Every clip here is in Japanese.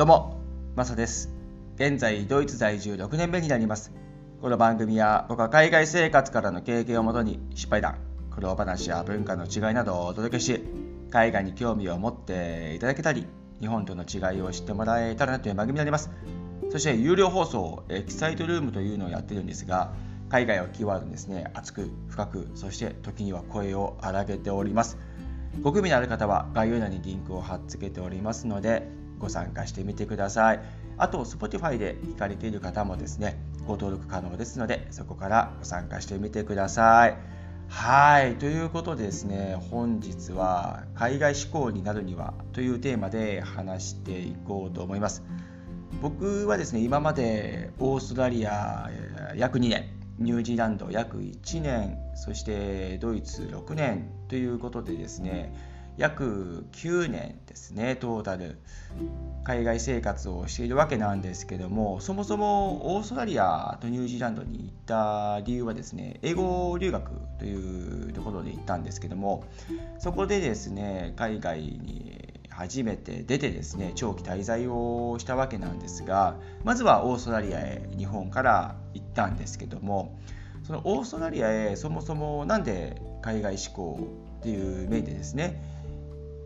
どうも、マサです。現在、ドイツ在住6年目になります。この番組は、僕は海外生活からの経験をもとに、失敗談、苦労話や文化の違いなどをお届けし、海外に興味を持っていただけたり、日本との違いを知ってもらえたらなという番組になります。そして、有料放送、エキサイトルームというのをやってるんですが、海外をキーワードにですね、熱く、深く、そして時には声を荒げております。ご興味のある方は概要欄にリンクを貼っ付けておりますのでご参加してみてください。あと Spotify で聞かれている方もですねご登録可能ですのでそこからご参加してみてください。はいということでですね本日は海外志向になるにはというテーマで話していこうと思います。僕はですね今までオーストラリア約2年ニュージーランド約1年そしてドイツ6年ということでですね約9年ですねトータル。海外生活をしているわけなんですけどもそもそもオーストラリアとニュージーランドに行った理由はですね英語留学というところで行ったんですけどもそこでですね海外に初めて出てですね長期滞在をしたわけなんですがまずはオーストラリアへ日本から行ったんですけどもそのオーストラリアへそもそも何で海外志向っていう面でですね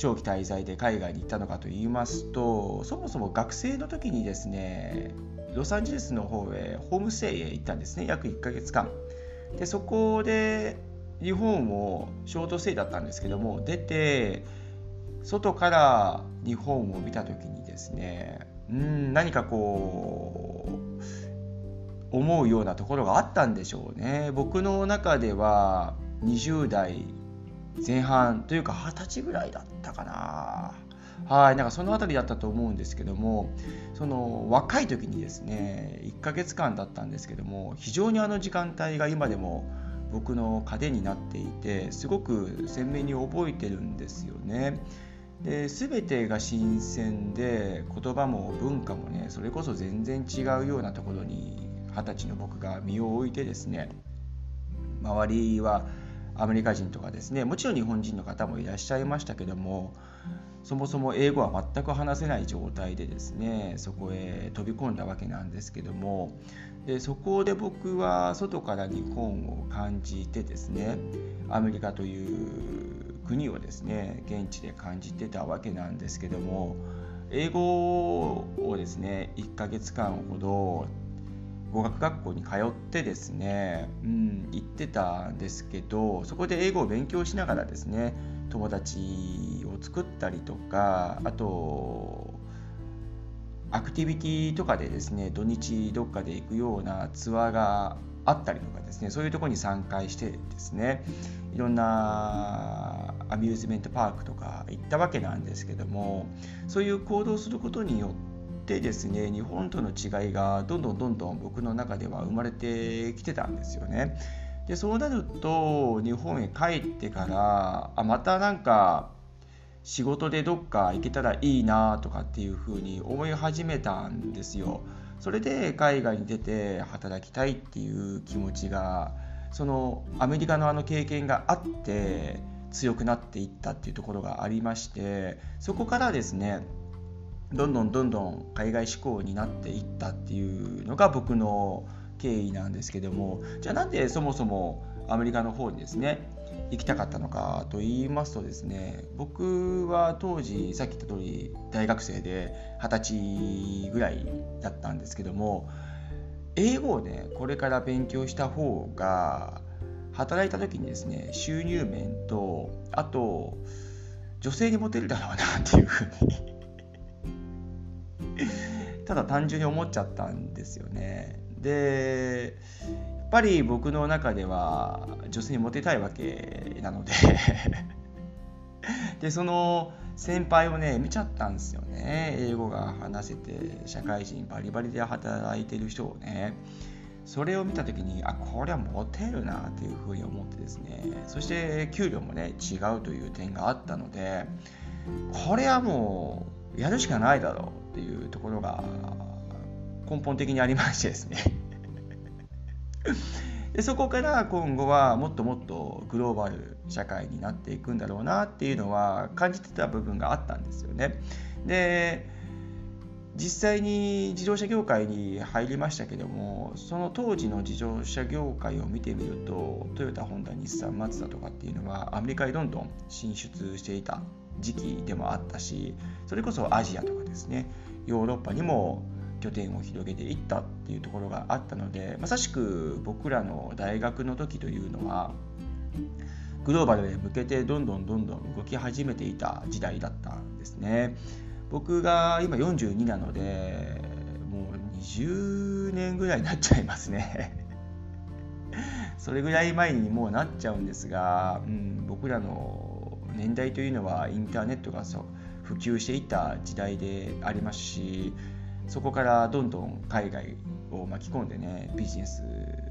長期滞在で海外に行ったのかと言いますとそもそも学生の時にですねロサンゼルスの方へホームステイへ行ったんですね。約1ヶ月間。でそこで日本をショートステイだったんですけども出て外から日本を見た時にですねうん何かこう思うようなところがあったんでしょうね。僕の中では20代前半というか20歳ぐらいだったかなはいなんかその辺りだったと思うんですけどもその若い時にですね1ヶ月間だったんですけども非常にあの時間帯が今でも僕の糧になっていてすごく鮮明に覚えてるんですよね。で全てが新鮮で言葉も文化もねそれこそ全然違うようなところに二十歳の僕が身を置いてですね周りはアメリカ人とかですねもちろん日本人の方もいらっしゃいましたけどもそもそも英語は全く話せない状態でですねそこへ飛び込んだわけなんですけどもでそこで僕は外から日本を感じてですねアメリカという国をですね現地で感じてたわけなんですけども英語をですね1ヶ月間ほど語学学校に通ってですね、うん、行ってたんですけどそこで英語を勉強しながらですね友達を作ったりとかあとアクティビティとかでですね土日どっかで行くようなツアーがあったりとかですねそういうとこに参加してですねいろんなアミューズメントパークとか行ったわけなんですけどもそういう行動することによってですね日本との違いがどんどんどんどん僕の中では生まれてきてたんですよね。でそうなると日本へ帰ってからあまたなんか仕事でどっか行けたらいいなとかっていうふうに思い始めたんですよ。それで海外に出て働きたいっていう気持ちがそのアメリカのあの経験があって強くなっていったっていうところがありましてそこからですねどんどんどんどん海外志向になっていったっていうのが僕の経緯なんですけどもじゃあなんでそもそもアメリカの方にですね行きたかったのかと言いますとですね僕は当時さっき言った通り大学生で二十歳ぐらいだったんですけども英語をねこれから勉強した方が働いた時にですね収入面とあと女性にモテるだろうなっていうふうにただ単純に思っちゃったんですよね。でやっぱり僕の中では女性にモテたいわけなので。でその先輩をね見ちゃったんですよね。英語が話せて社会人バリバリで働いてる人をね。それを見た時にあこれはモテるなっていうふうに思ってですね。そして給料もね違うという点があったのでこれはもうやるしかないだろうっていうところが根本的にありましてですね でそこから今後はもっともっとグローバル社会になっていくんだろうなっていうのは感じてた部分があったんですよね。で実際に自動車業界に入りましたけどもその当時の自動車業界を見てみるとトヨタホンダ日産マツダとかっていうのはアメリカにどんどん進出していた時期でもあったしそれこそアジアとかですねヨーロッパにも拠点を広げていったっていうところがあったのでまさしく僕らの大学の時というのはグローバルへ向けてどんどんどんどん動き始めていた時代だったんですね。僕が今42なのでもう20年ぐらいになっちゃいますね それぐらい前にもうなっちゃうんですが、うん、僕らの年代というのはインターネットがそう普及していた時代でありますしそこからどんどん海外を巻き込んでねビジネス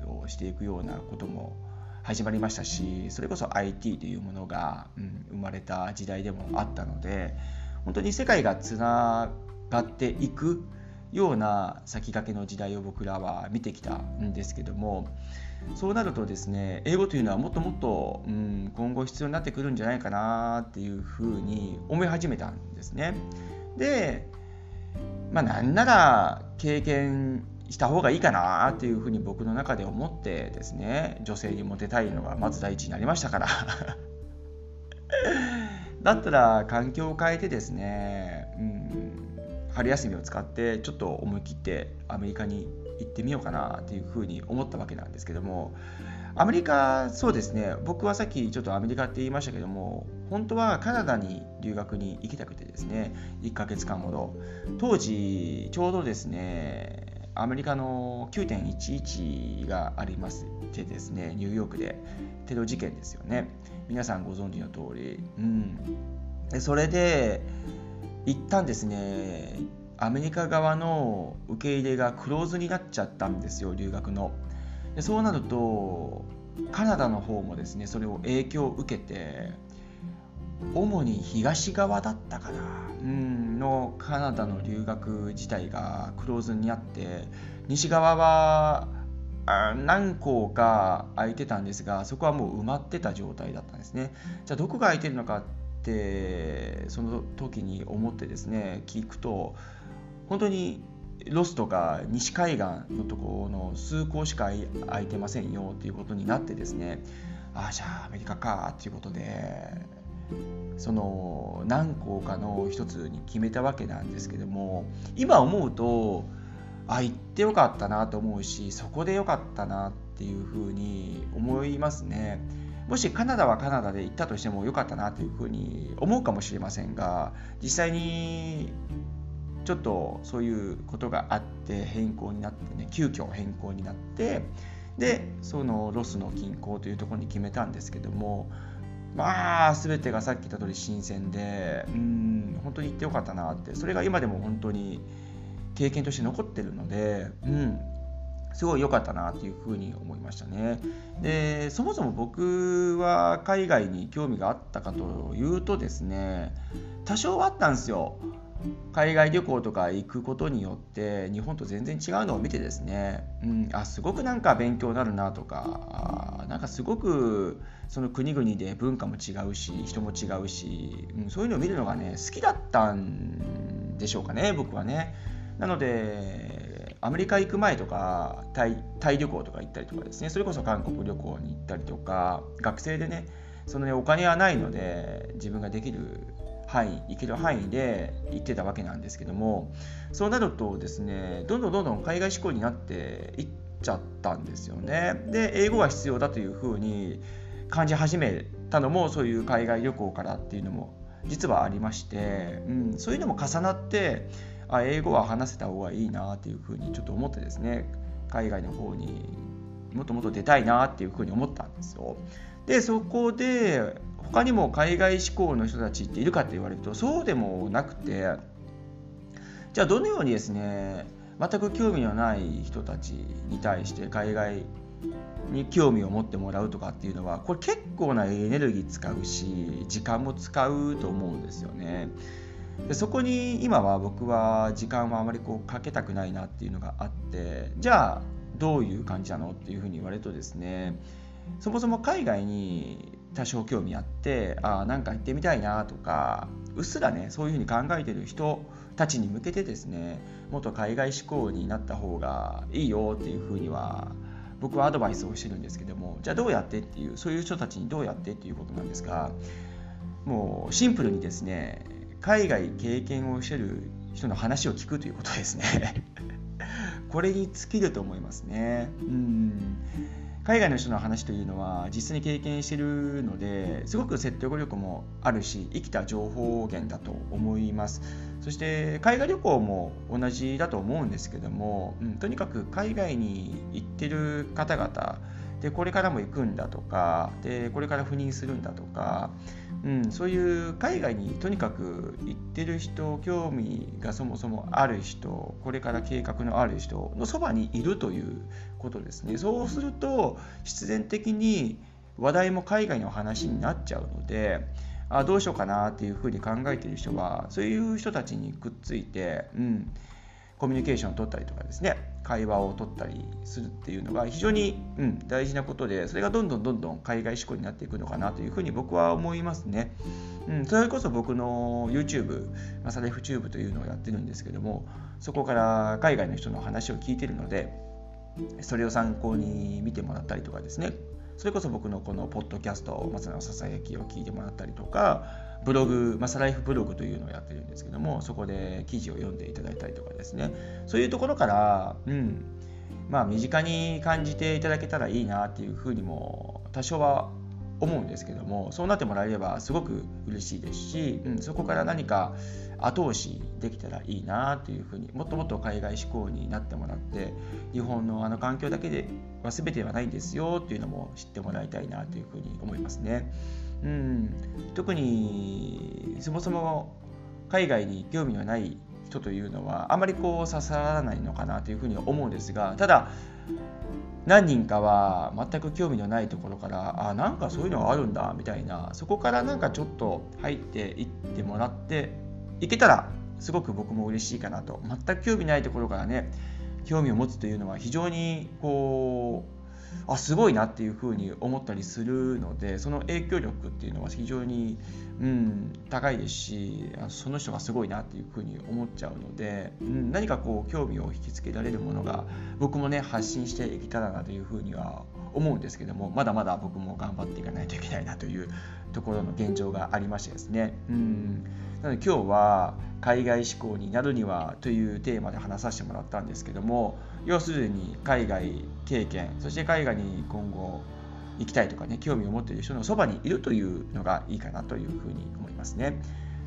をしていくようなことも始まりましたしそれこそ IT というものが、うん、生まれた時代でもあったので本当に世界がつながっていくような先駆けの時代を僕らは見てきたんですけどもそうなるとですね英語というのはもっともっと、うん、今後必要になってくるんじゃないかなっていうふうに思い始めたんですね。でまあなんなら経験した方がいいかなっていうふうに僕の中で思ってですね女性にモテたいのがまず第一になりましたから だったら環境を変えてですね、うん、春休みを使ってちょっと思い切ってアメリカに行ってみようかなっていうふうに思ったわけなんですけどもアメリカそうですね。僕はさっきちょっとアメリカって言いましたけども本当はカナダに留学に行きたくてですね。1ヶ月間ほど。当時ちょうどですねアメリカの9.11がありましてですねニューヨークで。テロ事件ですよね。皆さんご存知の通り、うん、でそれで一旦ですね。アメリカ側の受け入れがクローズになっちゃったんですよ留学の。でそうなるとカナダの方もですねそれを影響を受けて主に東側だったかな、うん、のカナダの留学自体がクローズにあって西側は何校か空いてたんですがそこはもう埋まってた状態だったんですね。じゃあどこが空いてるのかってその時に思ってですね聞くと本当にロスとか西海岸のところの数校しか空いてませんよっていうことになってですねああじゃあアメリカかっていうことでその何校かの一つに決めたわけなんですけども今思うとあ行ってよかったなと思うしそこでよかったなっていうふうに思いますね。もしカナダはカナダで行ったとしてもよかったなというふうに思うかもしれませんが実際にちょっとそういうことがあって変更になってね急遽変更になってでそのロスの近郊というところに決めたんですけどもまあ全てがさっき言った通り新鮮でうん本当に行ってよかったなってそれが今でも本当に経験として残ってるので、うん、すごい良かったなっていうふに思いましたね。でそもそも僕は海外に興味があったかというとですね多少あったんですよ。海外旅行とか行くことによって日本と全然違うのを見てですね、うん、あすごくなんか勉強になるなとかなんかすごくその国々で文化も違うし人も違うし、うん、そういうのを見るのがね好きだったんでしょうかね僕はね。なのでアメリカ行く前とかタイタイ旅行とか行ったりとかですねそれこそ韓国旅行に行ったりとか学生でねそのねお金はないので自分ができる範囲行ける範囲で行ってたわけなんですけどもそうなるとですねどんどんどんどん海外志向になっていっちゃったんですよね。で英語が必要だというふうに感じ始めたのもそういう海外旅行からっていうのも実はありまして、うん、そういうのも重なってあ英語は話せた方がいいなっていうふうにちょっと思ってですね海外の方にもっともっと出たいなっていうふうに思ったんですよ。でそこで他にも海外志向の人たちっているかって言われるとそうでもなくてじゃあどのようにですね全く興味のない人たちに対して海外に興味を持ってもらうとかっていうのはこれ結構なエネルギー使うし時間も使うと思うんですよね。でそこに今は僕は時間はあまりこうかけたくないなっていうのがあってじゃあどういう感じなのっていうふうに言われるとですねそもそも海外に多少興味あってあなんか行ってみたいなとかうっすらねそういうふうに考えてる人たちに向けてですねもっと海外志向になった方がいいよっていうふうには僕はアドバイスをしてるんですけどもじゃあどうやってっていうそういう人たちにどうやってっていうことなんですがもうシンプルにですね海外経験をしてる人の話を聞くということですね。これに尽きると思いますね。うん。海外の人の話というのは実際に経験してるのですごく説得力もあるし生きた情報源だと思います。そして海外旅行も同じだと思うんですけども、うん、とにかく海外に行ってる方々でこれからも行くんだとかでこれから赴任するんだとかうん、そういう海外にとにかく行ってる人興味がそもそもある人これから計画のある人のそばにいるということですね。そうすると必然的に話題も海外の話になっちゃうのであどうしようかなっていうふうに考えてる人はそういう人たちにくっついて、うん、コミュニケーションを取ったりとかですね会話を取ったりするっていうのが非常に、うん、大事なことでそれがどんどんどんどん海外志向になっていくのかなというふうに僕は思いますね。うん、それこそ僕の YouTube、まあ、サレフチューブというのをやってるんですけどもそこから海外の人の話を聞いてるのでそれを参考に見てもらったりとかですねそれこそ僕のこのポッドキャスト「松のささやき」を聞いてもらったりとかブログ、マサライフブログというのをやってるんですけども、そこで記事を読んでいただいたりとかですね、そういうところから、うん、まあ、身近に感じていただけたらいいなっていうふうにも多少は思うんですけどもそうなってもらえればすごく嬉しいですし、うん、そこから何か後押しできたらいいなというふうにもっともっと海外志向になってもらって日本のあの環境だけでは全てではないんですよっていうのも知ってもらいたいなというふうに思いますね。うん、特にそもそも海外に興味のない人というのはあまりこう刺さらないのかなというふうに思うんですがただ何人かは全く興味のないところからあなんかそういうのがあるんだみたいなそこからなんかちょっと入っていってもらっていけたらすごく僕も嬉しいかなと。全く興味ないところからね興味を持つというのは非常にこうあすごいなっていうふうに思ったりするのでその影響力っていうのは非常に、うん、高いですしその人がすごいなっていうふうに思っちゃうので、うん、何かこう興味を引きつけられるものが僕もね発信していけたらなというふうには思うんですけどもまだまだ僕も頑張っていかないといけないなというところの現状がありましてですね。うんなので今日は海外志向になるにはというテーマで話させてもらったんですけども要するに海外経験そして海外に今後行きたいとかね興味を持っている人のそばにいるというのがいいかなというふうに思いますね。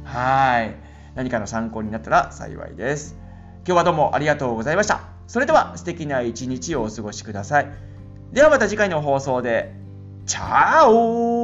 はい。何かの参考になったら幸いです。今日はどうもありがとうございました。それでは素敵な一日をお過ごしください。ではまた次回の放送で。チャオ